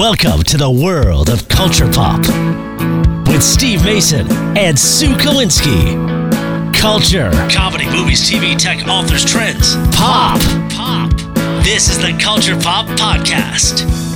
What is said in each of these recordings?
Welcome to the world of culture pop with Steve Mason and Sue Kalinsky. Culture, comedy, movies, TV, tech, authors, trends, pop, pop. This is the Culture Pop Podcast.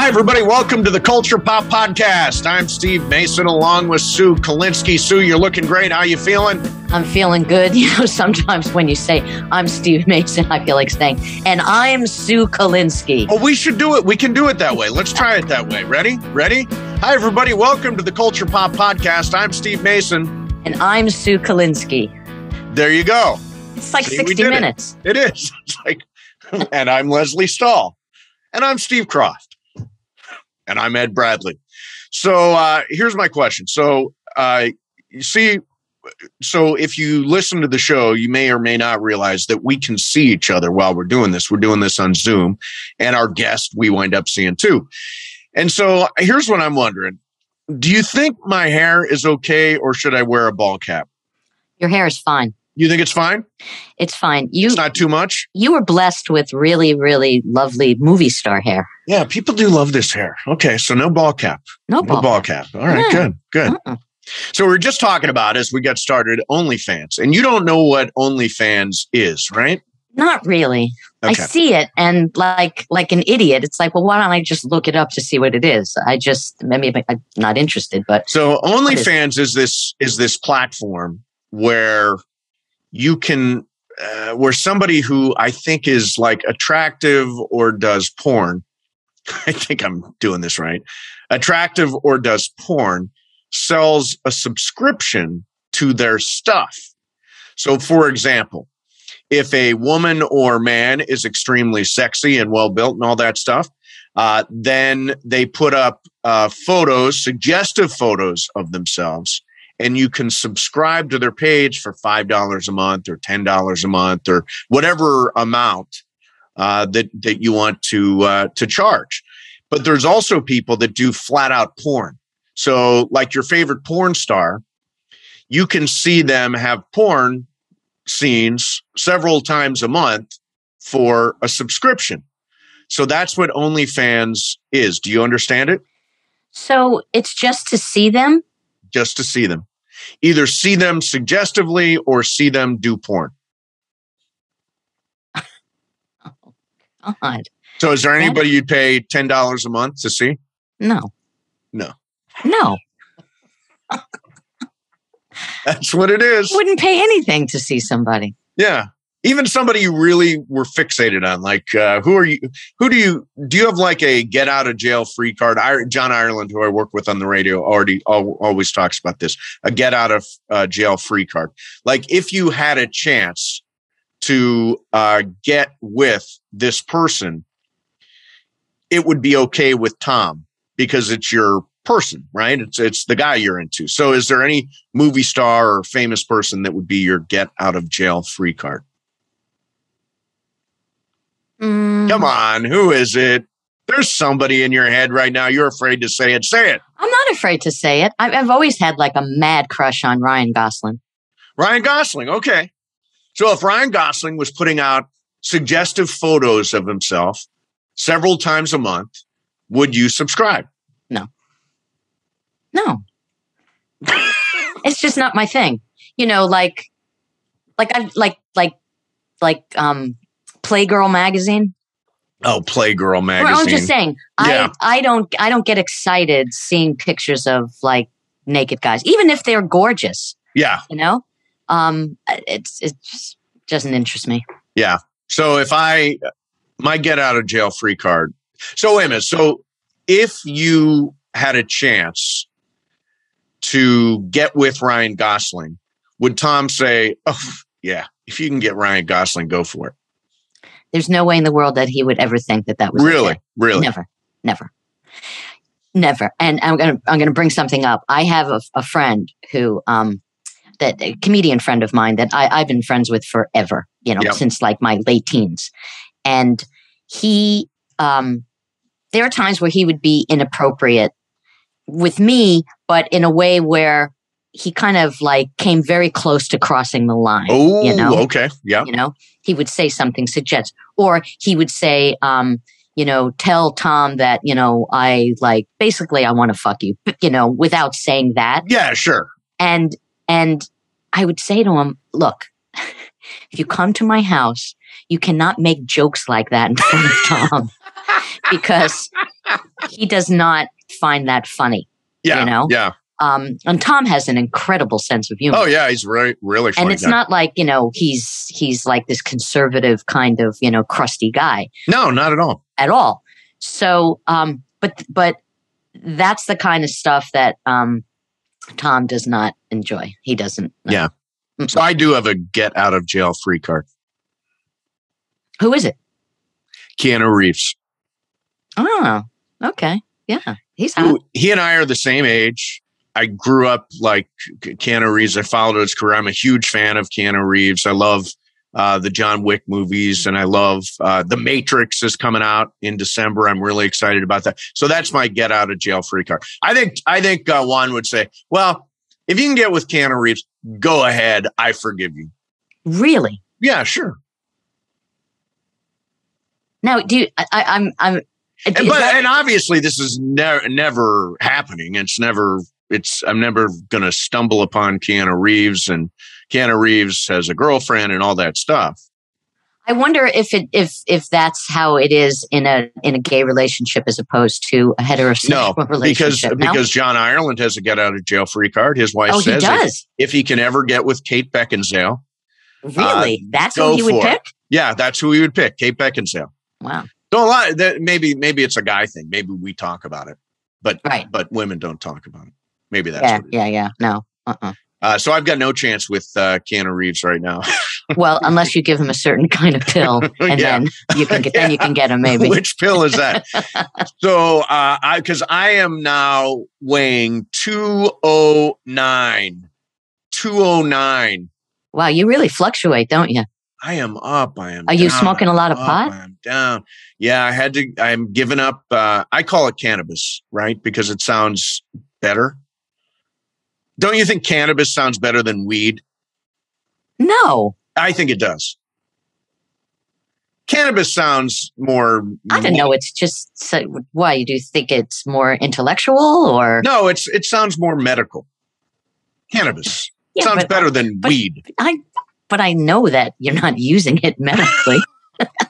Hi, everybody. Welcome to the Culture Pop Podcast. I'm Steve Mason along with Sue Kalinsky. Sue, you're looking great. How are you feeling? I'm feeling good. You know, sometimes when you say I'm Steve Mason, I feel like saying, and I'm Sue Kalinsky. Oh, we should do it. We can do it that way. Let's try it that way. Ready? Ready? Hi, everybody. Welcome to the Culture Pop Podcast. I'm Steve Mason. And I'm Sue Kalinsky. There you go. It's like See, 60 did it. minutes. It is. It's like, and I'm Lesley Stahl. And I'm Steve Kroft. And I'm Ed Bradley. So uh, here's my question. So uh, you see, so if you listen to the show, you may or may not realize that we can see each other while we're doing this. We're doing this on Zoom, and our guest we wind up seeing too. And so here's what I'm wondering. Do you think my hair is okay or should I wear a ball cap? Your hair is fine. You think it's fine? It's fine. You It's not too much? you were blessed with really, really lovely movie star hair. Yeah, people do love this hair. Okay, so no ball cap. No No ball. ball cap. All right, Yeah. good, good. Uh-uh. So we are just talking about as we got started OnlyFans, and you don't know what OnlyFans is, right? Not really. I see it and like like an idiot. It's like, well, why don't I just look it up to see what it is? I just maybe I'm not interested, but So is OnlyFans is this is this platform where you can uh, where somebody who I think is like attractive or does porn. I think I'm doing this right. Attractive or does porn sells a subscription to their stuff. So, for example, if a woman or man is extremely sexy and well built and all that stuff, uh, then they put up uh, photos, suggestive photos of themselves, and you can subscribe to their page for five dollars a month or ten dollars a month or whatever amount uh, that that you want to uh, to charge. But there's also people that do flat out porn. So, like your favorite porn star, you can see them have porn scenes several times a month for a subscription. So that's what OnlyFans is. Do you understand it? so it's just to see them. Just to see them. Either see them suggestively or see them do porn. Oh, God, So is there anybody you'd pay $10 a month to see? no, No. no. That's what it is. Wouldn't pay anything to see somebody. Yeah. Even somebody you really were fixated on, like uh, who are you? Who do you do? You have like a get out of jail free card? I, John Ireland, who I work with on the radio, already al- always talks about this: a get out of uh, jail free card. Like if you had a chance to uh, get with this person, it would be okay with Tom because it's your person, right? It's it's the guy you're into. So, is there any movie star or famous person that would be your get out of jail free card? Mm, Come on, who is it? There's somebody in your head right now. You're afraid to say it. Say it. I'm not afraid to say it. I've, I've always had like a mad crush on Ryan Gosling. Ryan Gosling. Okay. So if Ryan Gosling was putting out suggestive photos of himself several times a month, would you subscribe? No. No, it's just not my thing. You know, like, like I like like like um, Playgirl magazine. Oh, Playgirl magazine. I'm just saying, Yeah. I I don't I don't get excited seeing pictures of like naked guys, even if they're gorgeous. yeah. You know, um, it's it just doesn't interest me. Yeah. So if I my get out of jail free card. So wait a minute. So if you had a chance to get with Ryan Gosling, would Tom say, "Oh, yeah, if you can get Ryan Gosling, go for it"? There's no way in the world that he would ever think that that was Really, okay. really. Never, never, never. And I'm gonna I'm gonna bring something up. I have a, a friend who um that a comedian friend of mine that I, I've been friends with forever. You know, Yep. since like my late teens, and he um there are times where he would be inappropriate with me, but in a way where he kind of like came very close to crossing the line. Oh, you know, okay. Yeah. you know, he would say something suggest, or he would say, um, you know, tell Tom that, you know, I like basically I want to fuck you, you know, without saying that. Yeah, sure. And and I would say to him, look, if you come to my house, you cannot make jokes like that in front of Tom because he does not find that funny. Yeah. You know? Yeah. Um, and Tom has an incredible sense of humor. Oh yeah, he's really really funny. and it's guy. not like you know he's he's like this conservative kind of you know crusty guy No, not at all. at all. So, um, but but that's the kind of stuff that um, Tom does not enjoy. He doesn't. Yeah. So I do have a get out of jail free card. Who is it? Keanu Reeves. Oh, okay. Yeah, he's hot. He and I are the same age. I grew up like Keanu Reeves. I followed his career. I'm a huge fan of Keanu Reeves. I love uh, the John Wick movies, and I love uh, The Matrix is coming out in December. I'm really excited about that. So that's my get out of jail free card. I think I think uh, Juan would say, "Well, if you can get with Keanu Reeves, go ahead. I forgive you." Really? Yeah, sure. Now, do you? I, I, I'm. I'm. And, but and obviously this is never never happening. It's never it's I'm never gonna stumble upon Keanu Reeves and Keanu Reeves has a girlfriend and all that stuff. I wonder if it if if that's how it is in a in a gay relationship as opposed to a heterosexual No, because relationship. No? because John Ireland has a get out of jail free card. His wife oh, he says if, does. if he can ever get with Kate Beckinsale, Really? that's uh, go who he would for it. pick. yeah, that's who he would pick, Kate Beckinsale. Wow. Don't lie. That maybe maybe it's a guy thing. Maybe we talk about it, but Right. but women don't talk about it. Maybe that's Yeah. what it is. Yeah. Yeah. No. Uh-uh. Uh, so I've got no chance with uh, Keanu Reeves right now. Well, unless you give him a certain kind of pill, and Yeah. then you can get then you can get him maybe. Which pill is that? so uh I because I am now weighing 209. 209. Wow, you really fluctuate, don't you? I am up. I am Are you smoking a I'm lot of up, pot? I am down. Yeah, I had to I'm giving up uh I call it cannabis, right? Because it sounds better. Don't you think cannabis sounds better than weed? No, I think it does. Cannabis sounds more I don't know. It's just so, why you do think it's more intellectual or No, it's it sounds more medical. Cannabis Yeah, sounds but- better than but- weed. I. But I know that you're not using it medically.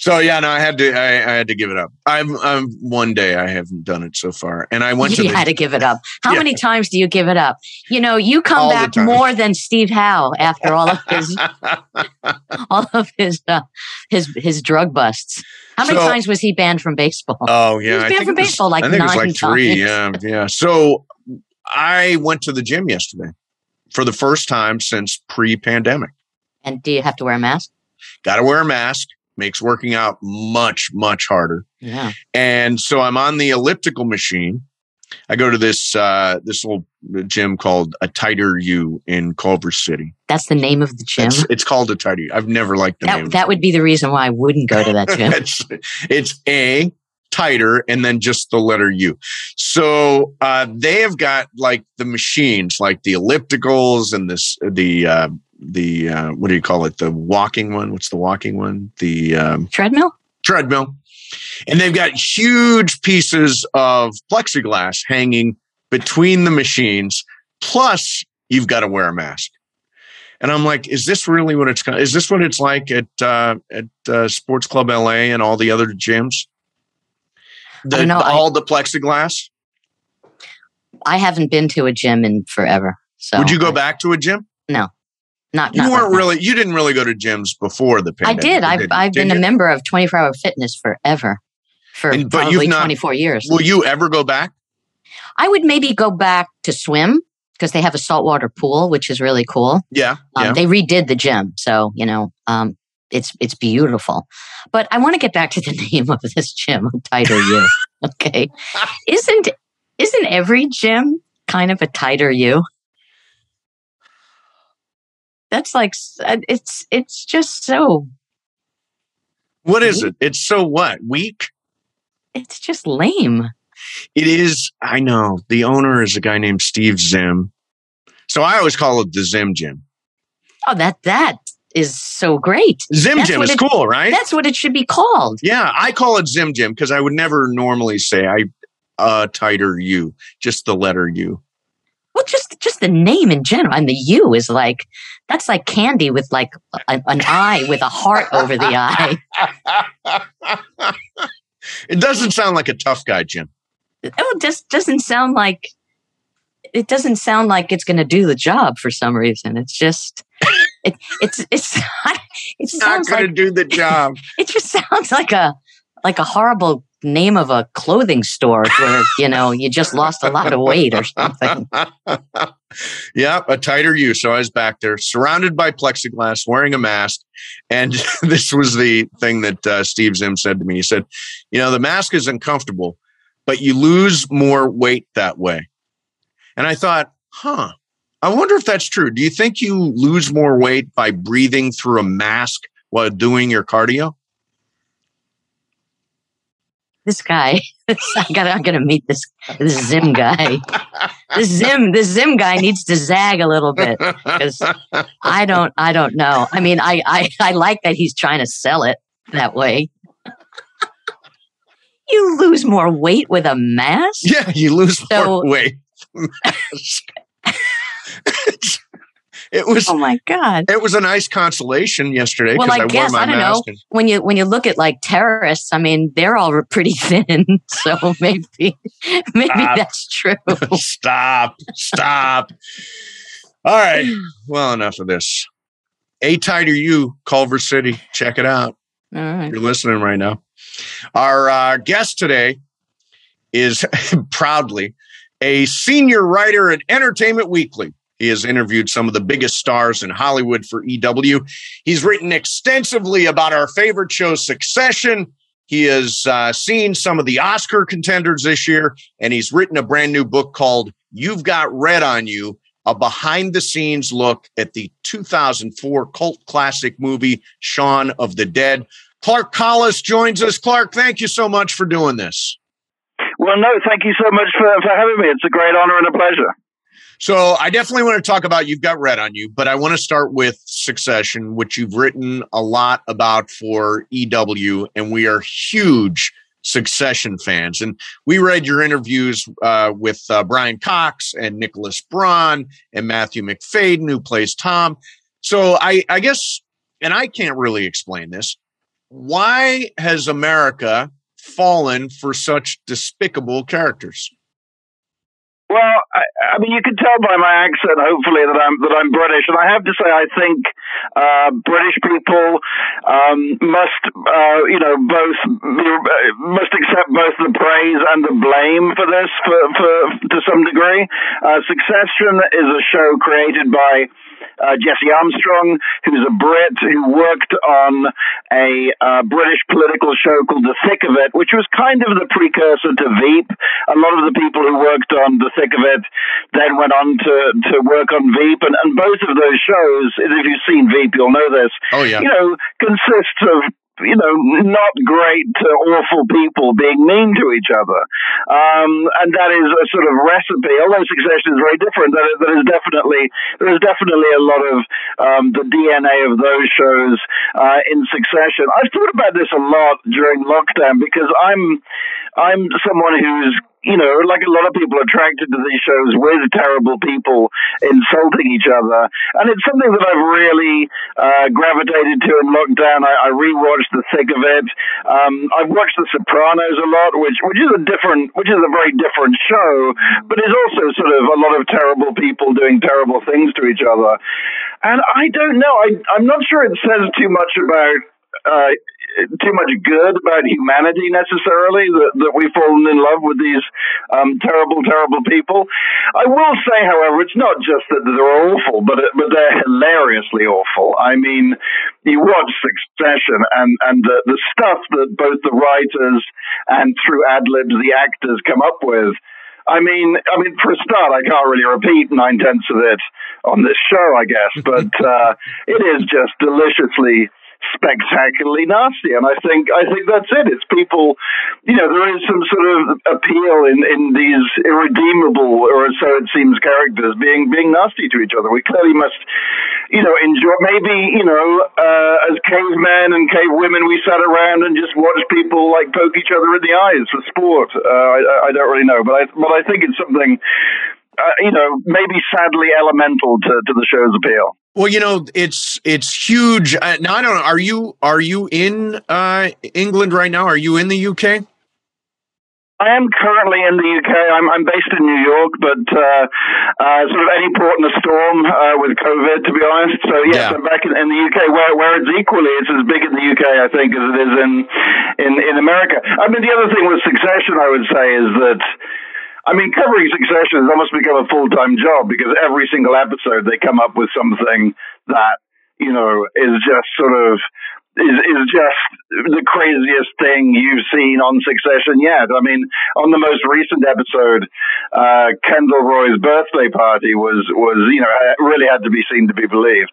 So yeah, no, I had to I, I had to give it up. I'm I'm one day I haven't done it so far, and I went to you the had to give it up. How Yeah. many times do you give it up? You know, you come All back more than Steve Howe after all of his all of his uh, his his drug busts. How many So- times was he banned from baseball? oh yeah, he was banned from was- baseball like I think nine like three. times. Yeah, yeah. So I went to the gym yesterday for the first time since pre-pandemic. and do you have to wear a mask? Got to wear a mask. Makes working out much much harder. Yeah. And so I'm on the elliptical machine. I go to this uh, this little gym called a Tighter U in Culver City. That's the name of the gym. It's, it's called a Tighter U. I've never liked the name. That, that would be the reason why I wouldn't go to that gym. it's, it's a tighter and then just the letter U. So uh, they have got like the machines, like the ellipticals and this the uh, the uh, what do you call it? The walking one. What's the walking one? The um, Treadmill? treadmill. And they've got huge pieces of plexiglass hanging between the machines. Plus, you've got to wear a mask. And I'm like, is this really what it's? Is this what it's like at uh, at uh, Sports Club LA and all the other gyms? The, know, I- all the plexiglass. I haven't been to a gym in forever. So Would you go I- back to a gym? Not, You not weren't now. really. You didn't really go to gyms before the pandemic. I did. I've, you? I've Did been a member of 24 Hour Fitness forever. For And- but probably not- 24 years. Will you ever go back? I would maybe go back to swim because they have a saltwater pool, which is really cool. Yeah. Um, yeah. They redid the gym, so you know um, it's it's beautiful. But I want to get back to the name of this gym, Tighter U. Okay, isn't isn't every gym kind of a tighter U? That's like uh, it's it's just so What is it? It's so what? Weak? it's just lame. It is. I know. The owner is a guy named Steve Zim. So I always call it the Zim Gym. Oh, that that is so great. Zim That's Jim what is it- cool, right? That's what it should be called. Yeah, I call it Zim Gym because I would never normally say I uh tighter U, just the letter U. Well, just just the name in general, and the U is like that's like candy with like a, an eye with a heart over the eye. it doesn't sound like a tough guy, Jim. Oh, it just doesn't sound like it doesn't sound like it's going to do the job for some reason. It's just it, it's it's it Not sounds going to do the job. it just sounds like a like a horrible name of a clothing store where you know you just lost a lot of weight or something. yeah, a tighter U. So I was back there, surrounded by plexiglass, wearing a mask, and this was the thing that uh, Steve Zim said to me. He said, "You know, the mask is uncomfortable, but you lose more weight that way." And I thought, huh. I wonder if that's true. Do you think you lose more weight by breathing through a mask while doing your cardio? This guy, I got I'm going to meet this this Zim guy. This Zim this Zim guy needs to zag a little bit because I don't I don't know. I mean, I I I like that he's trying to sell it that way. you lose more weight with a mask. Yeah, you lose So- more weight. It was Oh my god. it was a nice consolation yesterday Well, because I I, guess, wore my I don't know. and- When you when you look at like terrorists, I mean, they're all pretty thin. So maybe maybe Stop. that's true. stop, stop. All right. Well, enough of this. A Tighter U, Culver City. Check it out. All right. You're listening right now. Our uh, guest today is proudly a senior writer at Entertainment Weekly. He has interviewed some of the biggest stars in Hollywood for EW. He's written extensively about our favorite show, Succession. He has uh, seen some of the Oscar contenders this year, and he's written a brand new book called You've Got Red on You, a behind the scenes look at the 2004 cult classic movie, Shaun of the Dead. Clark Collis joins us. Clark, thank you so much for doing this. Well, no, thank you so much for, for having me. It's a great honor and a pleasure. So, I definitely want to talk about You've Got Red on You, but I want to start with Succession, which you've written a lot about for EW, and we are huge Succession fans. And we read your interviews uh, with uh, Brian Cox and Nicholas Braun and Matthew Macfadyen, who plays Tom. So, I, I guess, and I can't really explain this. Why has America fallen for such despicable characters? Well, I, I mean, you can tell by my accent, hopefully, that I'm that I'm British, and I have to say, I think uh, British people um, must, uh, you know, both must accept both the praise and the blame for this, for, for to some degree. Uh, Succession is a show created by uh, Jesse Armstrong, who's a Brit who worked on a uh, British political show called The Thick of It, which was kind of the precursor to Veep. A lot of the people who worked on The Thick of It then went on to, to work on Veep, and, and both of those shows, if you've seen Veep, you'll know this, Oh, yeah. you know, consists of you know, not great awful people being mean to each other. Um, and that is a sort of recipe, although succession is very different, that is, that is definitely, there is definitely a lot of um, the DNA of those shows uh, in succession. I've thought about this a lot during lockdown because I'm, I'm someone who's you know, like a lot of people attracted to these shows with terrible people insulting each other. And it's something that I've really uh, gravitated to in lockdown. I, I rewatched The Thick of It. Um, I've watched The Sopranos a lot, which, which is a different, which is a very different show, but is also sort of a lot of terrible people doing terrible things to each other. And I don't know. I, I'm not sure it says too much about uh, too much good about humanity necessarily that, that we've fallen in love with these um, terrible, terrible people. I will say, however, it's not just that they're awful, but but they're hilariously awful. I mean, you watch Succession and and the, the stuff that both the writers and through ad libs the actors come up with. I mean, I mean, for a start, I can't really repeat nine tenths of it on this show, I guess, but uh, it is just deliciously spectacularly nasty. And I think I think that's it. It's people, you know, there is some sort of appeal in, in these irredeemable, or so it seems, characters being being nasty to each other. We clearly must, you know, enjoy. Maybe you know, uh, as cavemen and cave women, we sat around and just watched people like poke each other in the eyes for sport. Uh, I, I don't really know, but I but I think it's something. Uh, you know, maybe sadly elemental to, to the show's appeal. Well, you know, it's it's huge. Uh, now I don't know. Are you are you in uh, England right now? Are you in the UK? I am currently in the UK. I'm, I'm based in New York, but uh, uh, sort of any port in a storm uh, with COVID, to be honest. So yes, yeah. I'm back in, in, the UK, where where it's equally it's as big in the UK, I think, as it is in in in America. I mean, the other thing with Succession, I would say, is that I mean, covering Succession has almost become a full time job because every single episode they come up with something that you know is just sort of is, is just the craziest thing you've seen on Succession yet. I mean, on the most recent episode, uh, Kendall Roy's birthday party was was you know really had to be seen to be believed.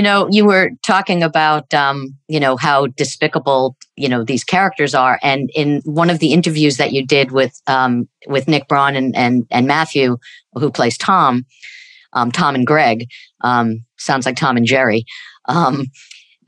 You know, you were talking about, um, you know, how despicable, you know, these characters are. And in one of the interviews that you did with, um, with Nick Braun and, and, and Matthew, who plays Tom, um, Tom and Greg, um, sounds like Tom and Jerry. Um,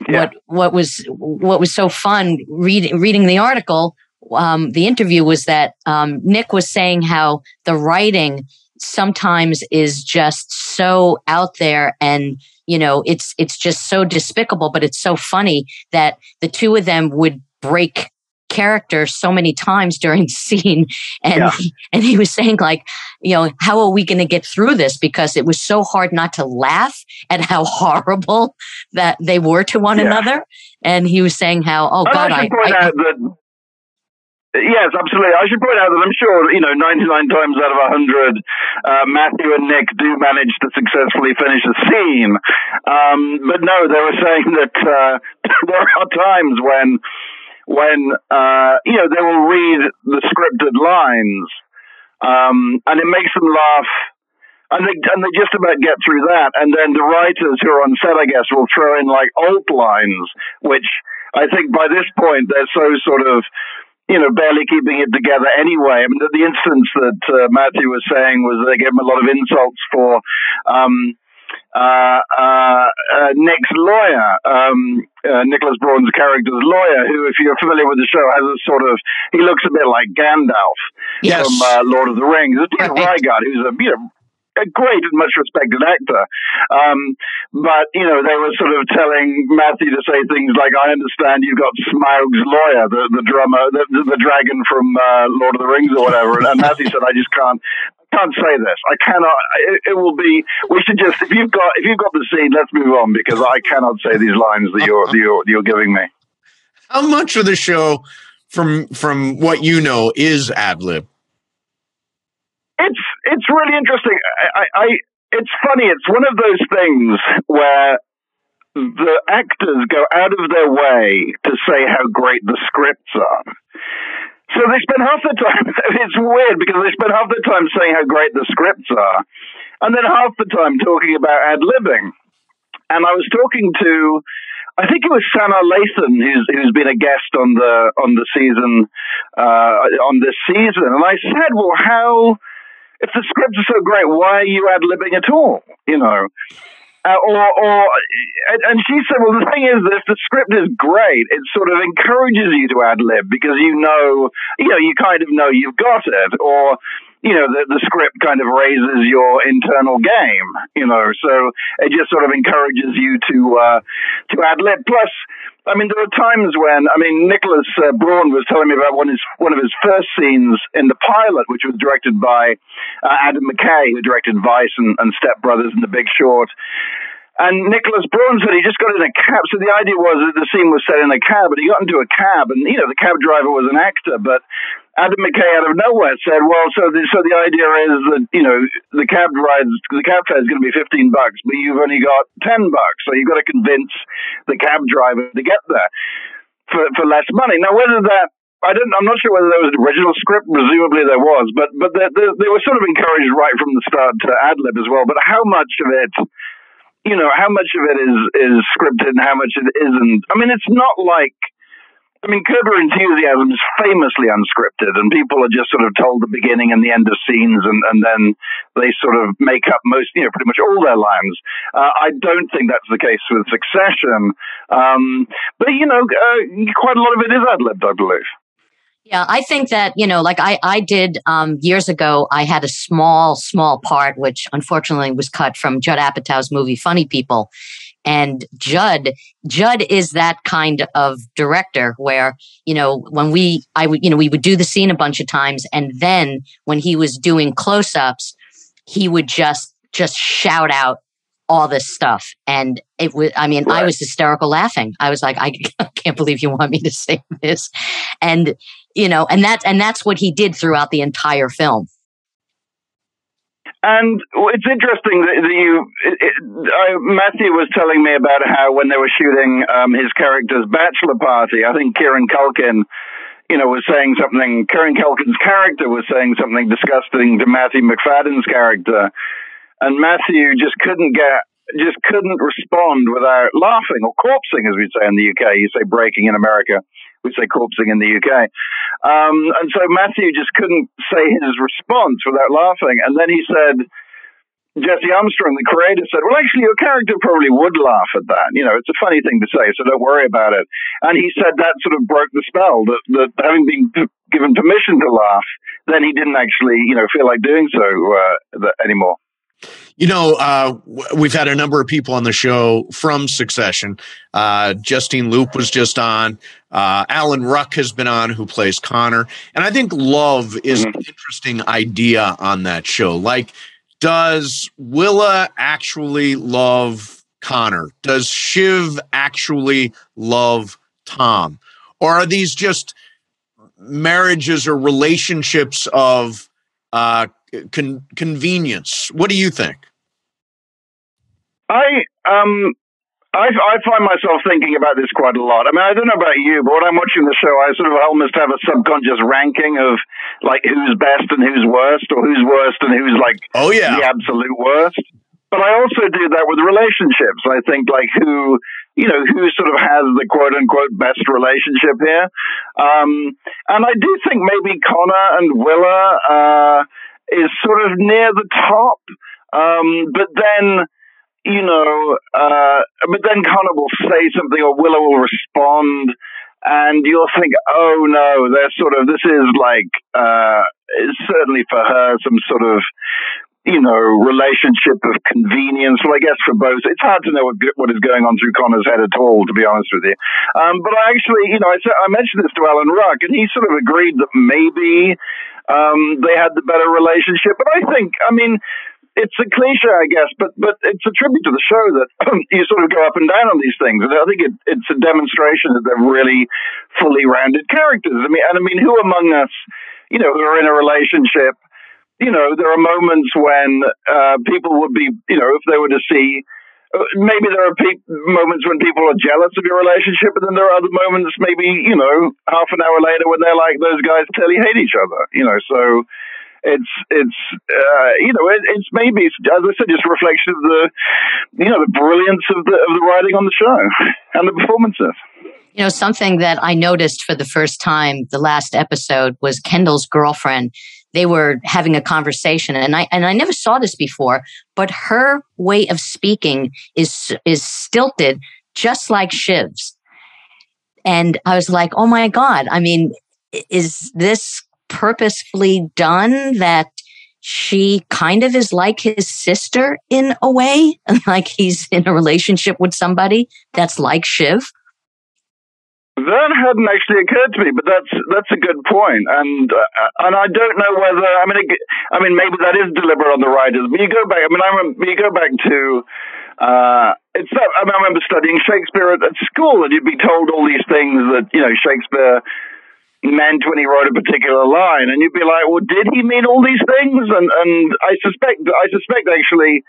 yeah. What, what was, what was so fun reading, reading the article, um, the interview was that, Nick was saying how the writing sometimes is just so out there and you know it's it's just so despicable but it's so funny that the two of them would break character so many times during the scene and yeah. he, and he was saying like you know how are we going to get through this because it was so hard not to laugh at how horrible that they were to one yeah. another and he was saying how oh god I, I, I Yes, absolutely. I should point out that I'm sure, you know, 99 times out of 100, uh, Matthew and Nick do manage to successfully finish a scene. Um, but no, they were saying that uh, there are times when, when uh, you know, they will read the scripted lines, um, and it makes them laugh. And they, and they just about get through that. And then the writers who are on set, I guess, will throw in like alt lines, which I think by this point they're so sort of you know, barely keeping it together anyway. I mean, the, the instance that uh, Matthew was saying was they gave him a lot of insults for um, uh, uh, uh, Nick's lawyer, um, uh, Nicholas Braun's character's lawyer, who, if you're familiar with the show, has a sort of he looks a bit like Gandalf yes. from uh, Lord of the Rings. It's Peter Riegert, who's a you know a great and much respected actor. Um, but, you know, they were sort of telling Matthew to say things like, I understand you've got Smaug's lawyer, the, the drummer, the, the dragon from uh, Lord of the Rings or whatever. And, and Matthew said, I just can't. Can't say this. I cannot. It, it, will be. We should just. If you've got. If you've got the scene, let's move on because I cannot say these lines that you're you're, you're giving me. How much of the show, from from what you know, is ad lib? It's it's really interesting. I, I it's funny. It's one of those things where the actors go out of their way to say how great the scripts are. So they spend half the time. It's weird because they spend half the time saying how great the scripts are, and then half the time talking about ad libbing. And I was talking to, I think it was Sanaa Lathan, who's who's been a guest on the on the season uh, on this season, and I said, well, how if the scripts are so great, why are you ad libbing at all? You know. Uh, or, or, and she said, well, the thing is that if the script is great, it sort of encourages you to ad lib because you know, you know, you kind of know you've got it, or you know, the, the script kind of raises your internal game, you know, so it just sort of encourages you to uh, to ad lib. Plus, I mean, there are times when I mean, Nicholas uh, Braun was telling me about one of his one of his first scenes in the pilot, which was directed by uh, Adam McKay, who directed Vice and, and Step Brothers and The Big Short. And Nicholas Braun said he just got in a cab. So the idea was that the scene was set in a cab, but he got into a cab, and you know the cab driver was an actor, but Adam McKay out of nowhere said, "Well, so the, so the idea is that you know the cab rides, the cab fare is going to be fifteen bucks, but you've only got ten bucks, so you've got to convince the cab driver to get there for for less money." Now, whether that I don't, I'm not sure whether there was an original script. Presumably there was, but but they, they, they were sort of encouraged right from the start to ad lib as well. But how much of it you know, how much of it is is scripted and how much it isn't. I mean, it's not like. I mean, Curb Your Enthusiasm is famously unscripted, and people are just sort of told the beginning and the end of scenes, and, and then they sort of make up most, you know, pretty much all their lines. Uh, I don't think that's the case with Succession, um, but you know, uh, quite a lot of it is ad libbed, I believe. Yeah, I think that, you know, like I, I did um, years ago, I had a small, small part, which unfortunately was cut from Judd Apatow's movie Funny People. And Judd, Judd is that kind of director where, you know, when we, I would, you know, we would do the scene a bunch of times. And then when he was doing close ups, he would just, just shout out all this stuff. And it was, I mean, right. I was hysterical laughing. I was like, I can't believe you want me to say this. And you know, and that and that's what he did throughout the entire film. And it's interesting that, you, it, it, Matthew was telling me about how when they were shooting um, his character's bachelor party, I think Kieran Culkin, you know, was saying something. Kieran Culkin's character was saying something disgusting to Matthew Macfadyen's character, and Matthew just couldn't get, just couldn't respond without laughing or corpsing, as we say in the UK. You say breaking in America we say corpsing in the UK. Um, and so Matthew just couldn't say his response without laughing. And then he said, Jesse Armstrong, the creator, said, Well, actually, your character probably would laugh at that. You know, it's a funny thing to say, so don't worry about it. And he said that sort of broke the spell, that, that having been p- given permission to laugh, then he didn't actually, you know, feel like doing so uh, anymore. You know, uh, we've had a number of people on the show from Succession. Uh, Justine Lupe was just on. Uh, Alan Ruck has been on, who plays Connor. And I think love is mm-hmm. an interesting idea on that show. Like, does Willa actually love Connor? Does Shiv actually love Tom? Or are these just marriages or relationships of uh, con- convenience. What do you think? I um I, I find myself thinking about this quite a lot. I mean, I don't know about you, but when I'm watching the show, I sort of almost have a subconscious ranking of like who's best and who's worst, or who's worst and who's like oh yeah the absolute worst. But I also do that with relationships. I think like who you know who sort of has the quote unquote best relationship here, um, and I do think maybe Connor and Willa. Uh, is sort of near the top. Um, but then, you know, uh, but then Connor will say something or Willa will respond and you'll think, oh no, they're sort of, this is like, uh, certainly for her, some sort of, you know, relationship of convenience. Well, I guess for both, it's hard to know what, what is going on through Connor's head at all, to be honest with you. Um, but I actually, you know, I, I mentioned this to Alan Ruck, and he sort of agreed that maybe um, they had the better relationship. But I think, I mean, it's a cliche, I guess, but but it's a tribute to the show that you sort of go up and down on these things, and I think it, it's a demonstration that they're really fully rounded characters. I mean, and I mean, who among us, you know, who are in a relationship, you know, there are moments when uh, people would be, you know, if they were to see maybe there are pe- moments when people are jealous of your relationship, and then there are other moments, maybe you know, half an hour later when they're like, those guys clearly hate each other. You know, so it's it's uh, you know it, it's maybe as I said, just a reflection of the you know the brilliance of the of the writing on the show and the performances. You know, something that I noticed for the first time the last episode was Kendall's girlfriend they were having a conversation and I and I never saw this before, but her way of speaking is is stilted just like Shiv's. And I was like, "Oh my god, I mean, is this purposefully done that she kind of is like his sister in a way, like he's in a relationship with somebody that's like Shiv?" That hadn't actually occurred to me, but that's that's a good point, and uh, and I don't know whether I mean it, I mean maybe that is deliberate on the writers. But you go back, I mean I remember, you go back to uh, it's not, I, mean, I remember studying Shakespeare at, at school, and you'd be told all these things that you know Shakespeare meant when he wrote a particular line, and you'd be like, well, did he mean all these things? And and I suspect I suspect actually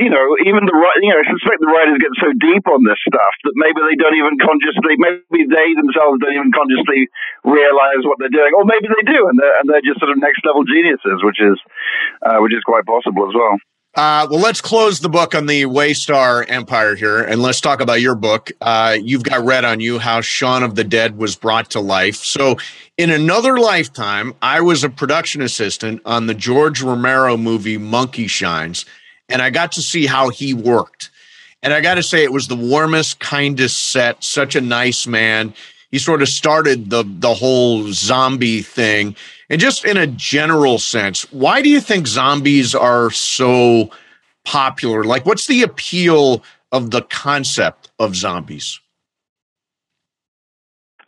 you know, even the you know, I suspect the writers get so deep on this stuff that maybe they don't even consciously, maybe they themselves don't even consciously realize what they're doing, or maybe they do, and they're and they're just sort of next level geniuses, which is uh, which is quite possible as well. Uh, well, let's close the book on the Waystar Empire here, and let's talk about your book. Uh, you've got red on you how Shaun of the Dead was brought to life. So, in another lifetime, I was a production assistant on the George Romero movie Monkey Shines, and I got to see how he worked. And I got to say, it was the warmest, kindest set. Such a nice man. He sort of started the the whole zombie thing and just in a general sense, why do you think zombies are so popular? Like, what's the appeal of the concept of zombies?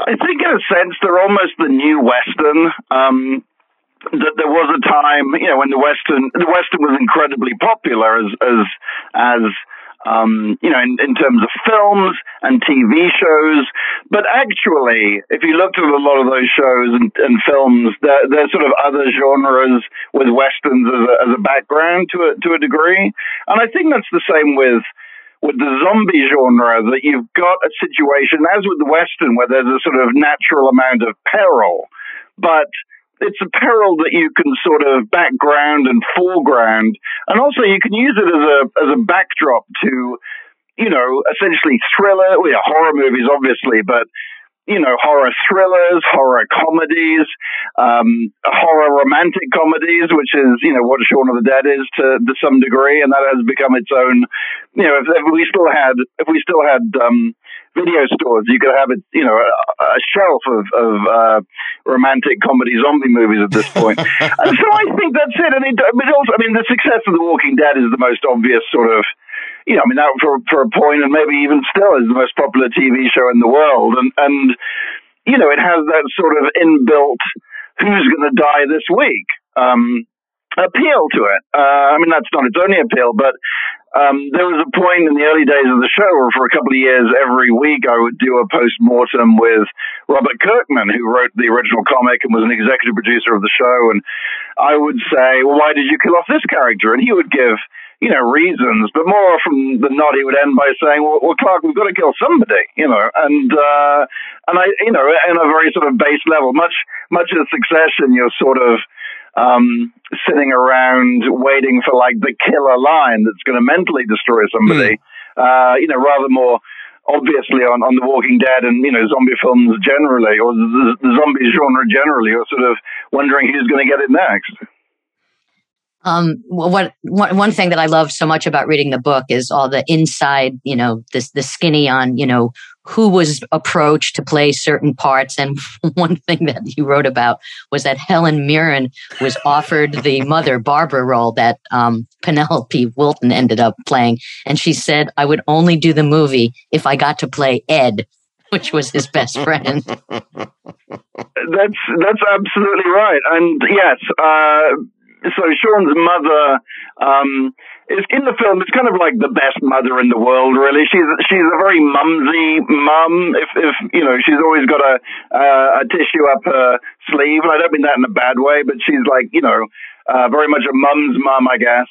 I think, in a sense, they're almost the new Western. Um, that there was a time, you know, when the Western the Western was incredibly popular as as as um, you know, in, in terms of films and TV shows. But actually, if you looked at a lot of those shows and, and films, there, there's sort of other genres with westerns as a, as a background to a, to a degree. And I think that's the same with with the zombie genre that you've got a situation, as with the Western, where there's a sort of natural amount of peril, but it's a peril that you can sort of background and foreground, and also you can use it as a as a backdrop to, you know, essentially thriller, well, yeah, horror movies, obviously, but you know, horror thrillers, horror comedies, um, horror romantic comedies, which is, you know, what Shaun of the Dead is to, to some degree, and that has become its own, you know, if, if we still had, if we still had, um, video stores. You could have a you know a, a shelf of, of uh, romantic comedy zombie movies at this point. and so I think that's it. And it, mean, also, I mean, the success of The Walking Dead is the most obvious sort of. You know, I mean, that for for a point, and maybe even still is the most popular TV show in the world, and and you know, it has that sort of inbuilt "who's going to die this week" um, appeal to it. Uh, I mean, that's not its only appeal, but um, there was a point in the early days of the show where for a couple of years, every week I would do a post mortem with Robert Kirkman, who wrote the original comic and was an executive producer of the show. And I would say, well, why did you kill off this character? And he would give, you know, reasons, but more often than not, he would end by saying, well, well Clark, we've got to kill somebody, you know, and, uh, and I, you know, in a very sort of base level, much, much as succession, you're sort of, um, sitting around waiting for like the killer line that's going to mentally destroy somebody. Mm. Uh, you know, rather more obviously on, on The Walking Dead and, you know, zombie films generally, or the, the zombie genre generally, or sort of wondering who's going to get it next. Um, what, what, one thing that I love so much about reading the book is all the inside, you know, this, the skinny on, you know, who was approached to play certain parts. And one thing that you wrote about was that Helen Mirren was offered the mother Barbara role that um, Penelope Wilton ended up playing. And she said, I would only do the movie if I got to play Ed, which was his best friend. That's that's absolutely right. And yes, uh, so Shaun's mother um, is in the film. It's kind of like the best mother in the world, really. She's she's a very mumsy mum. If if you know, she's always got a uh, a tissue up her sleeve. And I don't mean that in a bad way, but she's like you know, uh, very much a mum's mum, I guess.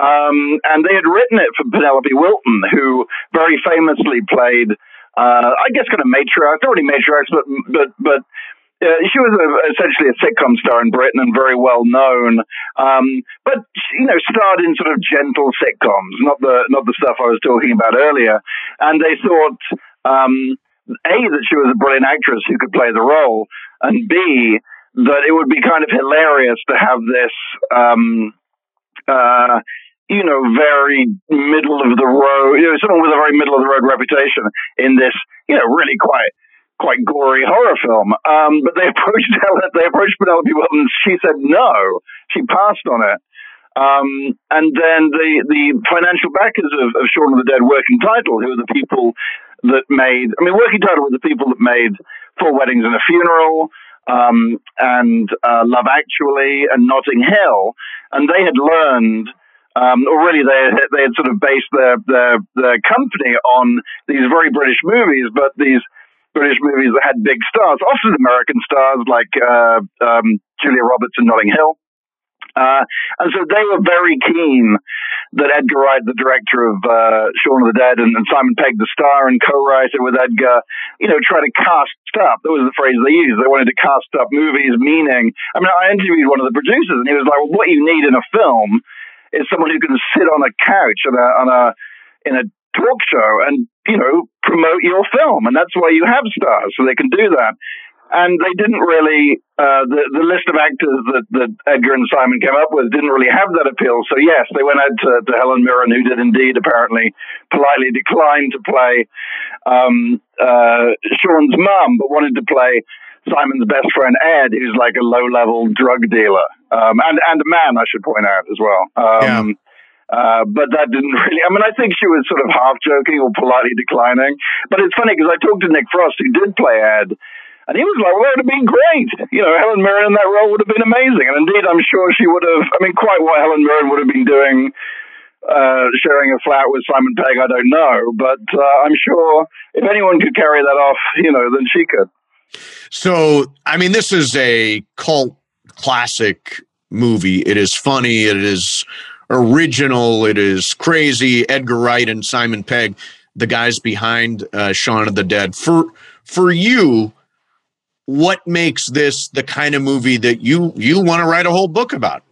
Um, and they had written it for Penelope Wilton, who very famously played, uh, I guess, kind of matriarch, not really matriarch, but but but uh, she was a, essentially a sitcom star in Britain and very well known, um, but you know, starred in sort of gentle sitcoms, not the not the stuff I was talking about earlier. And they thought, um, a that she was a brilliant actress who could play the role, and b that it would be kind of hilarious to have this. Um, uh, you know, very middle of the road, you know, someone with a very middle of the road reputation in this, you know, really quite quite gory horror film. Um, but they approached they approached Penelope Wilton. She said no. She passed on it. Um, and then the the financial backers of, of Shaun of the Dead Working Title, who are the people that made. I mean, Working Title were the people that made Four Weddings and a Funeral. Um, and uh, Love Actually and Notting Hill, and they had learned um, or really they had, they had sort of based their, their, their company on these very British movies, but these British movies that had big stars, often American stars like uh, um, Julia Roberts in Notting Hill. Uh, and so they were very keen that Edgar Wright, the director of uh, Shaun of the Dead, and, and, Simon Pegg, the star and co-writer with Edgar, you know, try to cast up. That was the phrase they used. They wanted to cast up movies, meaning, I mean, I interviewed one of the producers, and he was like, well, what you need in a film is someone who can sit on a couch on a, on a in a talk show and you know promote your film, and that's why you have stars, so they can do that. And they didn't really uh, the the list of actors that, that Edgar and Simon came up with didn't really have that appeal. So yes, they went out to, to Helen Mirren, who did indeed apparently politely decline to play um, uh, Shaun's mum, but wanted to play Simon's best friend Ed, who's like a low level drug dealer, um, and and a man, I should point out as well. Um, yeah. Uh, but that didn't really. I mean, I think she was sort of half joking or politely declining. But it's funny because I talked to Nick Frost, who did play Ed, and he was like, well, it would have been great. You know, Helen Mirren in that role would have been amazing. And indeed, I'm sure she would have, I mean, quite what Helen Mirren would have been doing, uh, sharing a flat with Simon Pegg, I don't know. But uh, I'm sure if anyone could carry that off, you know, then she could. So, I mean, this is a cult classic movie. It is funny. It is original. It is crazy. Edgar Wright and Simon Pegg, the guys behind uh, Shaun of the Dead. For for you, what makes this the kind of movie that you you want to write a whole book about?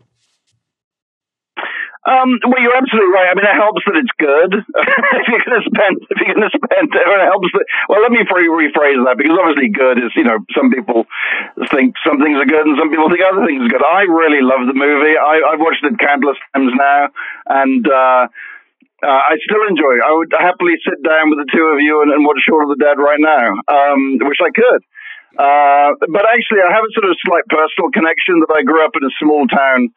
Um, well, you're absolutely right. I mean, it helps that it's good. if you're going to spend, if you're going to spend, it helps. That, well, let me rephrase that because obviously, good is you know some people think some things are good and some people think other things are good. I really love the movie. I, I've watched it countless times now, and. Uh, uh, I still enjoy it. I would happily sit down with the two of you and, and watch Shaun of the Dead right now. Um, wish I could. Uh, but actually, I have a sort of slight personal connection that I grew up in a small town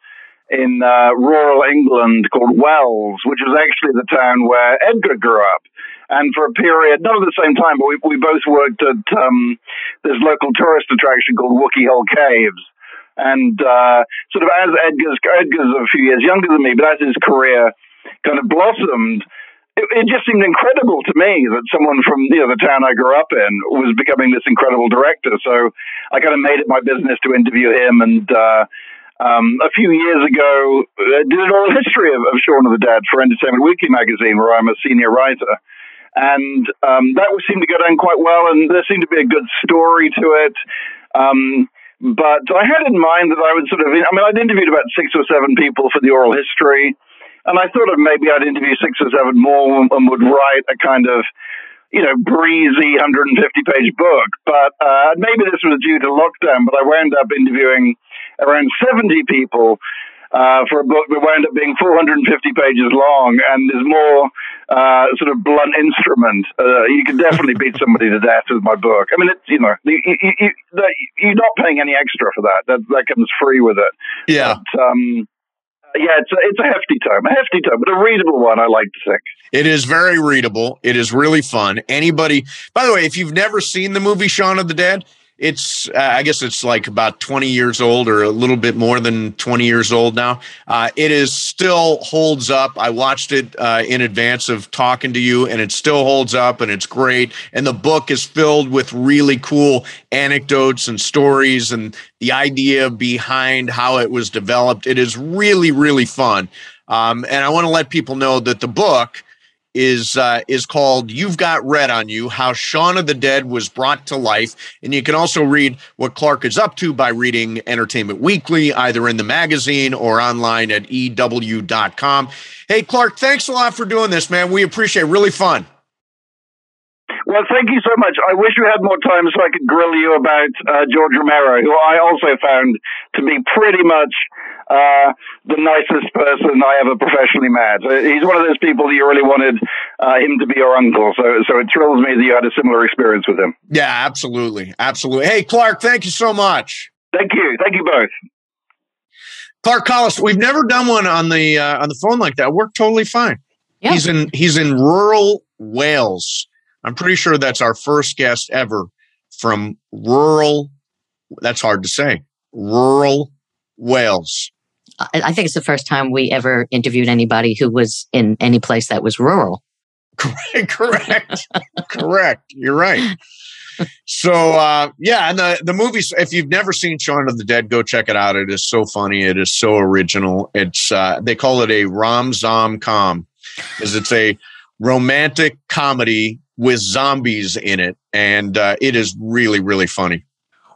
in uh, rural England called Wells, which is actually the town where Edgar grew up. And for a period, not at the same time, but we, we both worked at um, this local tourist attraction called Wookey Hole Caves. And uh, sort of as Edgar's, Edgar's a few years younger than me, but as his career kind of blossomed, it, it, just seemed incredible to me that someone from you know the town I grew up in was becoming this incredible director. So I kind of made it my business to interview him, and uh, um, a few years ago I did an oral history of, of Shaun of the Dead for Entertainment Weekly magazine, where I'm a senior writer. And um, that seemed to go down quite well, and there seemed to be a good story to it. Um, but I had in mind that I would sort of, I mean, I'd interviewed about six or seven people for the oral history. And I thought of maybe I'd interview six or seven more and would write a kind of, you know, breezy 150 page book. But uh, maybe this was due to lockdown, but I wound up interviewing around 70 people uh, for a book that wound up being 450 pages long and is more uh, sort of blunt instrument. Uh, you can definitely beat somebody to death with my book. I mean, it's you know, you, are not paying any extra for that. That that comes free with it. Yeah. But, um, yeah, it's a, it's a hefty tome, a hefty tome, but a readable one. I like to think it is very readable. It is really fun. Anybody, by the way, if you've never seen the movie Shaun of the Dead, it's uh, i guess it's like about 20 years old or a little bit more than 20 years old now. Uh, it is still holds up. I watched it uh, in advance of talking to you and it still holds up and it's great. And the book is filled with really cool anecdotes and stories and the idea behind how it was developed. It is really really fun. Um, and i want to let people know that the book is uh, is called "You've Got Red on You: How Shaun of the Dead Was Brought to Life," and you can also read what Clark is up to by reading Entertainment Weekly, either in the magazine or online at ew.com. Hey, Clark, thanks a lot for doing this, man. We appreciate it. Really fun. Well, thank you so much. I wish we had more time so I could grill you about uh, George Romero, who I also found to be pretty much uh, the nicest person I ever professionally met. Uh, he's one of those people that you really wanted uh, him to be your uncle. So, so it thrills me that you had a similar experience with him. Yeah, absolutely, absolutely. Hey, Clark, thank you so much. Thank you, thank you both. Clark Collis, we've never done one on the uh, on the phone like that. Worked totally fine. Yeah. He's in he's in rural Wales. I'm pretty sure that's our first guest ever from rural. That's hard to say. Rural Wales. I think it's the first time we ever interviewed anybody who was in any place that was rural. Correct. Correct. Correct. You're right. So uh, yeah, and the the movie. If you've never seen Shaun of the Dead, go check it out. It is so funny. It is so original. It's uh, they call it a rom zom com, because it's a romantic comedy with zombies in it, and uh, it is really really funny.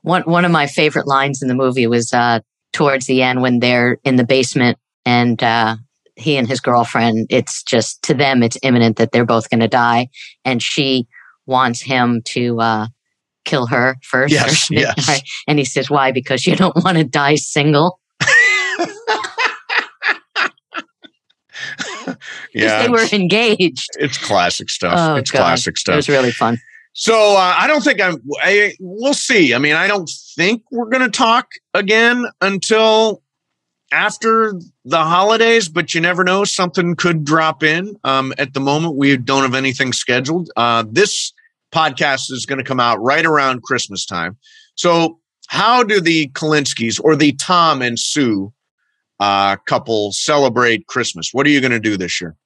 One one of my favorite lines in the movie was uh, towards the end when they're in the basement and uh, he and his girlfriend, it's just to them, it's imminent that they're both going to die. And she wants him to uh, kill her first. Yes, yes. And he says, Why? Because you don't want to die single. yeah, they were engaged. it's classic stuff. Oh, it's God. classic It stuff. was really fun. So uh, I don't think I'm. I, we'll see. I mean, I don't think we're going to talk again until after the holidays. But you never know; something could drop in. Um, at the moment, we don't have anything scheduled. Uh, this podcast is going to come out right around Christmas time. So, how do the Kalinskis or the Tom and Sue uh, couple celebrate Christmas? What are you going to do this year?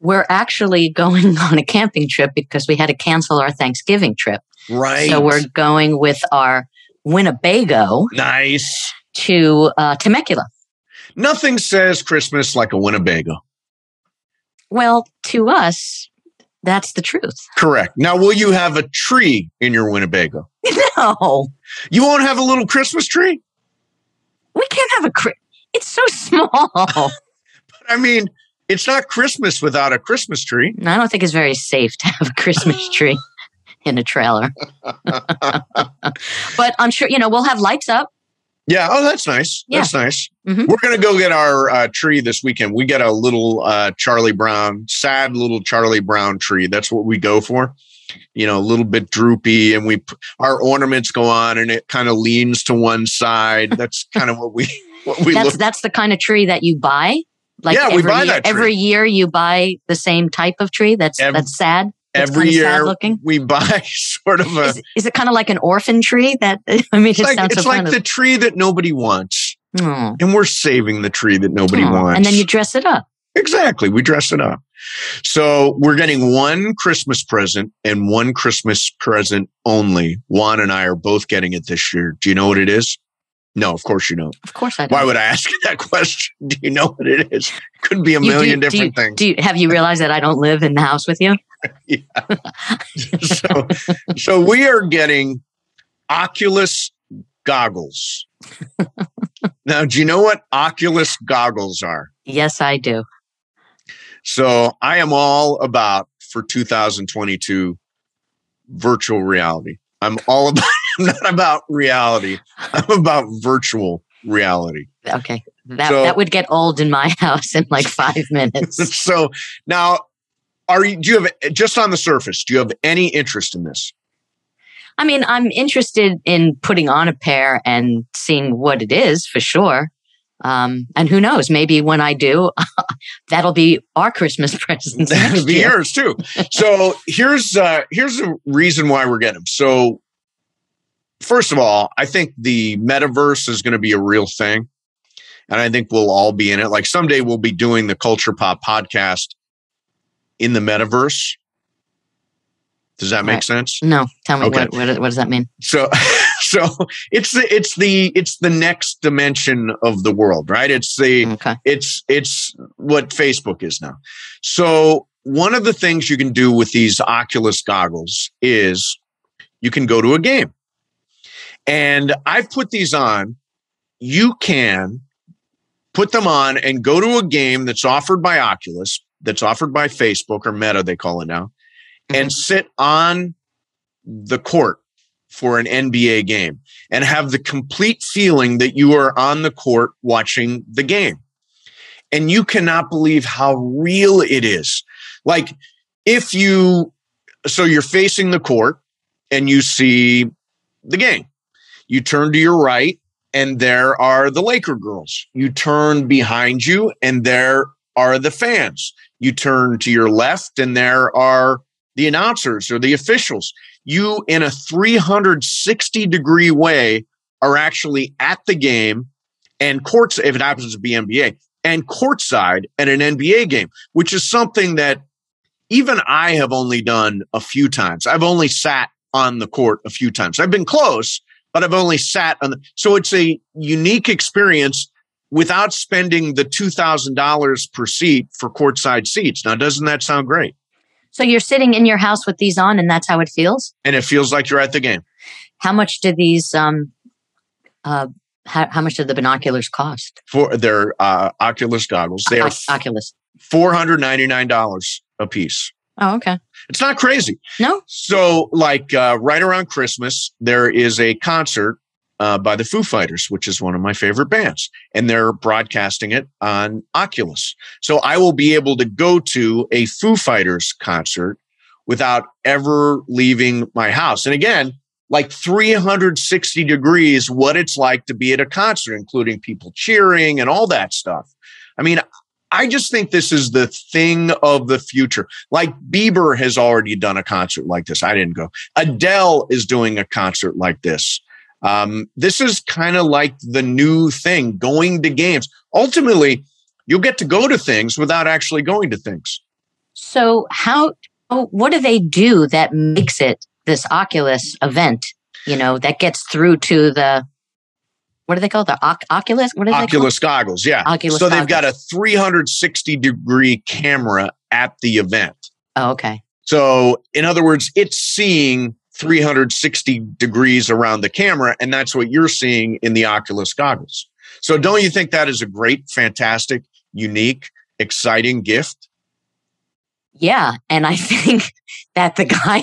We're actually going on a camping trip because we had to cancel our Thanksgiving trip. Right. So we're going with our Winnebago nice. to uh, Temecula. Nothing says Christmas like a Winnebago. Well, to us, that's the truth. Correct. Now, will you have a tree in your Winnebago? No, You won't have a little Christmas tree? we can't have a. Cri- it's so small. But I mean, it's not Christmas without a Christmas tree. I don't think it's very safe to have a Christmas tree in a trailer. but I'm sure you know we'll have lights up. Yeah. Oh, that's nice. That's nice. Mhm. We're going to go get our uh, tree this weekend. We get a little uh, Charlie Brown, sad little Charlie Brown tree. That's what we go for. You know, a little bit droopy, and we our ornaments go on, and it kind of leans to one side. That's kind of what we what we that's look. that's the kind of tree that you buy. Like Yeah, we every buy year, that tree. every year you buy the same type of tree. That's Ev- that's sad. That's Every year, looking. we buy sort of a. Is, is it kind of like an orphan tree? That I mean, It's it like, sounds it's so like the tree that nobody wants. Oh, And we're saving the tree that nobody oh. wants. and then you dress it up. exactly. We dress it up. So we're getting one Christmas present and one Christmas present only. Juan and I are both getting it this year. Do you know what it is? No, of course you don't. Of course, I. Do. Why would I ask you that question? Do you know what it is? Could be a You- do million do you- different things. Do you, have you realized that I don't live in the house with you? so, so we are getting Oculus goggles. now, do you know what Oculus goggles are? Yes, I do. So I am all about for 2022 virtual reality. I'm all about I'm not about reality. I'm about virtual reality. Okay, that So- that would get old in my house in like five minutes. So now are you do you have just on the surface, do you have any interest in this? I mean, I'm interested in putting on a pair and seeing what it is for sure. Um, and who knows? Maybe when I do, that'll be our Christmas presents. That'd next be year. yours too. So here's uh here's the reason why we're getting them. So first of all, I think the metaverse is going to be a real thing. And I think we'll all be in it. Like someday we'll be doing the Culture Pop podcast in the metaverse. Does that make Right. sense? No, tell me Okay. what, what what does that mean? So so it's the it's the it's the next dimension of the world, right? It's the Okay. it's it's what Facebook is now. So one of the things you can do with these Oculus goggles is you can go to a game. And I've put these on. You can put them on and go to a game that's offered by Oculus, that's offered by Facebook or Meta, they call it now, mhm. and sit on the court for an NBA game and have the complete feeling that you are on the court watching the game. And you cannot believe how real it is. Like if you, so you're facing the court and you see the game, you turn to your right and there are the Laker girls. You turn behind you and there are the fans. You turn to your left and there are the announcers or the officials. You, in a 360 degree way, are actually at the game and courts, if it happens to be NBA, and courtside at an NBA game, which is something that even I have only done a few times. I've only sat on the court a few times. I've been close, but I've only sat on the, so it's a unique experience without spending the $2,000 per seat for courtside seats. Now, doesn't that sound great? So you're sitting in your house with these on, and that's how it feels. And it feels like you're at the game. How much do these um, uh, How, how much do the binoculars cost? For their uh, Oculus goggles, they are Oculus. four hundred ninety nine dollars a piece. Oh, okay. It's not crazy. No. So, like uh, right around Christmas, there is a concert uh, by the Foo Fighters, which is one of my favorite bands, and they're broadcasting it on Oculus. So I will be able to go to a Foo Fighters concert without ever leaving my house. And again, like 360 degrees, what it's like to be at a concert, including people cheering and all that stuff. I mean, I just think this is the thing of the future. Like Bieber has already done a concert like this. I didn't go. Adele is doing a concert like this. Um, this is kind of like the new thing going to games. Ultimately, you'll get to go to things without actually going to things. So how? Oh, what do they do that makes it this Oculus event? You know, that gets through to the what do they call the Oc- Oculus? What is Oculus goggles, yeah. Oculus so they've got a 360 degree camera at the event. Oh, okay. So, in other words, it's seeing 360 degrees around the camera, and that's what you're seeing in the Oculus goggles. So, don't you think that is a great, fantastic, unique, exciting gift? Yeah, and I think that the guy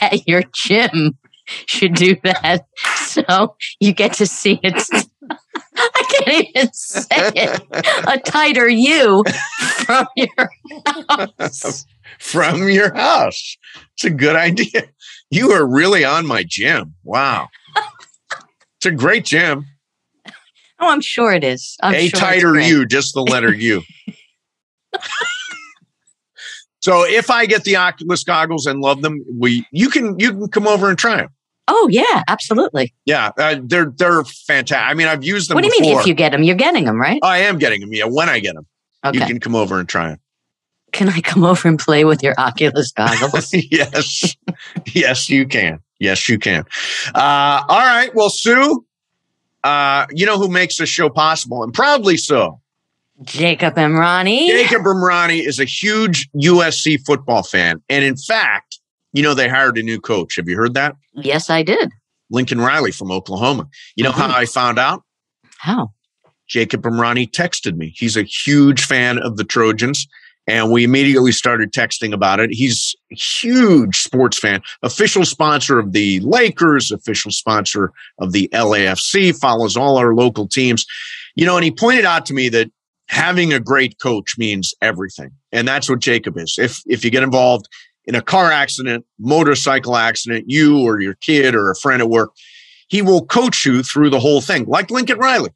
at your gym should do that. So you get to see it. I can't even say it. A tighter you from your house. From your house. It's a good idea. You are really on my gym. Wow. It's a great gym. Oh, I'm sure it is. I'm a sure tighter. U, just the letter U. so if I get the Oculus goggles and love them, we you can you can come over and try them. Oh yeah, absolutely. Yeah, uh, they're they're fantastic. I mean, I've used them. What do you mean if you get them? You're getting them, right? I am getting them. Yeah, when I get them, Okay. you can come over and try them. Can I come over and play with your Oculus goggles? yes, yes, you can. Yes, you can. Uh, all right. Well, Sue, uh, you know who makes this show possible, and proudly so. Jacob Emrani. Jacob Emrani is a huge USC football fan, and in fact, you know they hired a new coach. Have you heard that? Yes, I did. Lincoln Riley from Oklahoma. You know Mhm. how I found out? How? Jacob Emrani texted me. He's a huge fan of the Trojans. And we immediately started texting about it. He's a huge sports fan, official sponsor of the Lakers, official sponsor of the LAFC, follows all our local teams. You know, and he pointed out to me that having a great coach means everything. And that's what Jacob is. If if you get involved in a car accident, motorcycle accident, you or your kid or a friend at work, he will coach you through the whole thing, like Lincoln Riley.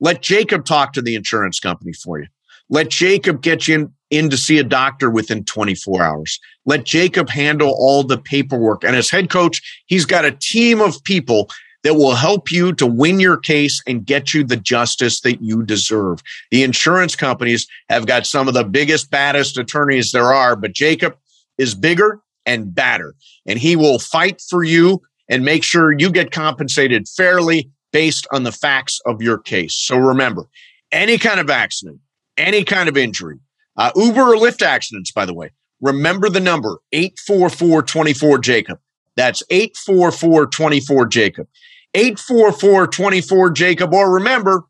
Let Jacob talk to the insurance company for you. Let Jacob get you in, in to see a doctor within 24 hours. Let Jacob handle all the paperwork. And as head coach, he's got a team of people that will help you to win your case and get you the justice that you deserve. The insurance companies have got some of the biggest, baddest attorneys there are, but Jacob is bigger and badder, and he will fight for you and make sure you get compensated fairly based on the facts of your case. So remember, any kind of accident, any kind of injury, uh, Uber or Lyft accidents, by the way, remember the number 844 Jacob. That's 844 Jacob. 844 Jacob. Or remember,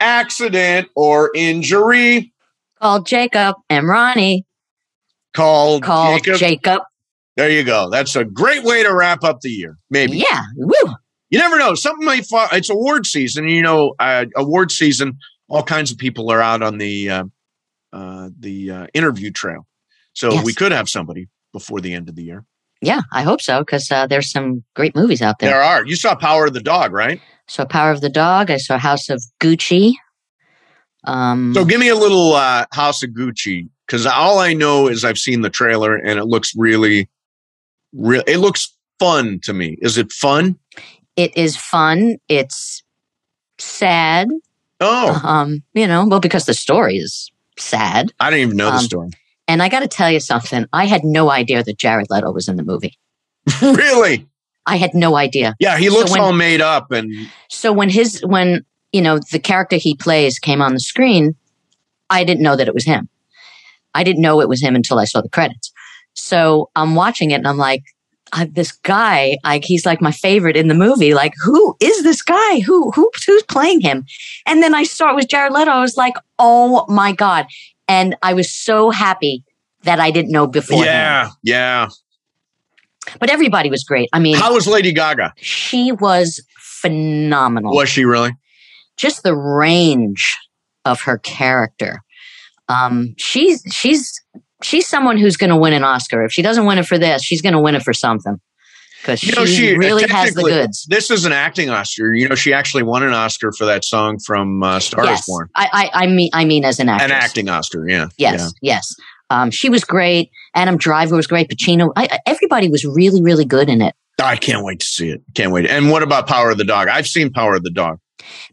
accident or injury, Call Jacob Emrani. Call, Call Jacob. Jacob. there you go. That's a great way to wrap up the year. Maybe. Yeah. Woo. You never know. Something might fall. It's award season. You know, uh, award season, all kinds of people are out on the uh, uh, the uh, interview trail. So Yes. we could have somebody before the end of the year. Yeah, I hope so because uh, there's some great movies out there. There are. You saw Power of the Dog, right? So Power of the Dog. I saw House of Gucci. Um, So give me a little uh, House of Gucci because all I know is I've seen the trailer and it looks really, real. It looks fun to me. Is it fun? it is fun. It's sad. Oh, Um, you know, well, because the story is sad. I didn't even know the um, story. And I got to tell you something. I had no idea that Jared Leto was in the movie. really? I had no idea. Yeah, he So looks when- all made up and So when his when you know the character he plays came on the screen, I didn't know that it was him. I didn't know it was him until I saw the credits. So I'm watching it and I'm like, I, this guy, like he's like my favorite in the movie. Like, who is this guy? Who who who's playing him? And then I saw it was Jared Leto. I was like, oh my god! And I was so happy that I didn't know before. Yeah, yeah. But everybody was great. I mean, how was Lady Gaga? She was phenomenal. Was she really? Just the range of her character. Um, she's she's she's someone who's going to win an Oscar. If she doesn't win it for this, she's going to win it for something because she, you know, she really has the goods. This is an acting Oscar. You know, she actually won an Oscar for that song from uh, Star yes. is Born. I, I, I mean, I mean, as an actress. An acting Oscar, yeah. Yes, yeah. yes. Um, she was great. Adam Driver was great. Pacino. I, everybody was really, really good in it. I can't wait to see it. Can't wait. And what about Power of the Dog? I've seen Power of the Dog.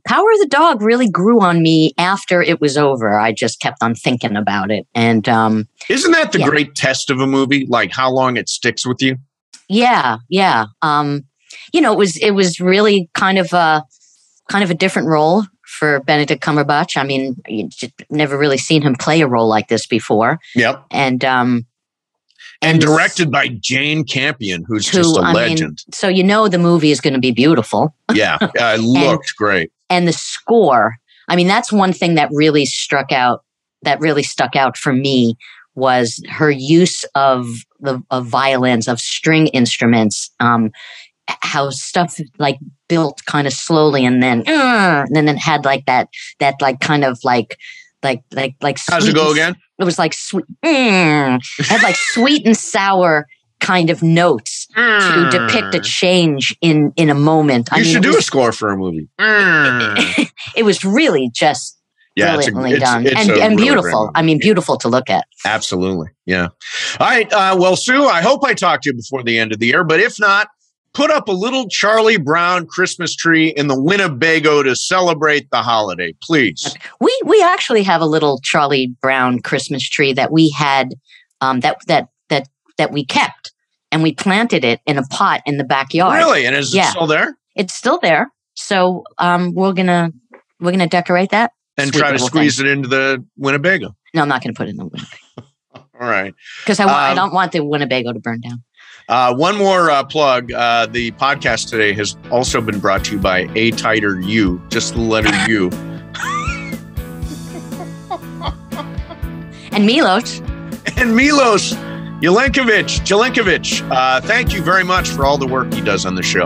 Power of the Dog really grew on me after it was over. I just kept on thinking about it. And um, isn't that the yeah. great test of a movie? Like how long it sticks with you? Yeah, yeah. Um, you know, it was it was really kind of a kind of a different role for Benedict Cumberbatch. I mean, you never really seen him play a role like this before. Yep. And um, and, directed by Jane Campion, who's who, just a I legend. Mean, so you know the movie is going to be beautiful. yeah, it looked and, great. And the score. I mean, that's one thing that really struck out. That really stuck out for me was her use of the of violins, of string instruments. Um, how stuff like built kind of slowly, and then uh, and then had like that that like kind of like like like like. How's it go again? It was like sweet. Mm, had like sweet and sour kind of notes mm. to depict a change in in a moment. You I mean, should do was, a score for a movie. Mm. it was really just yeah, brilliantly it's a, done it's, it's and, and really beautiful. I mean, beautiful to look at. Absolutely, yeah. All right, uh, well, Sue, I hope I talked to you before the end of the year, but if not, put up a little Charlie Brown Christmas tree in the Winnebago to celebrate the holiday, please. We we actually have a little Charlie Brown Christmas tree that we had um, that that that that we kept, and we planted it in a pot in the backyard. Really, and is yeah. it still there? It's still there. So um, we're gonna we're gonna decorate that and try to squeeze thing. it into the Winnebago. No, I'm not gonna put it in the Winnebago. All right, because I, um, I don't want the Winnebago to burn down. Uh, one more uh, plug. Uh, the podcast today has also been brought to you by A Tighter U, just the letter U. and Milos. And Milos Jelenkovic. Jelenkovic. Uh, thank you very much for all the work he does on the show.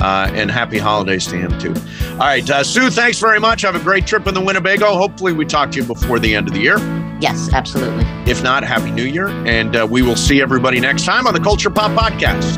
Uh, and happy holidays to him, too. All right, uh, Sue, thanks very much. Have a great trip in the Winnebago. Hopefully, we talk to you before the end of the year. Yes, absolutely. If not, Happy New Year. And uh, we will see everybody next time on the Culture Pop Podcast.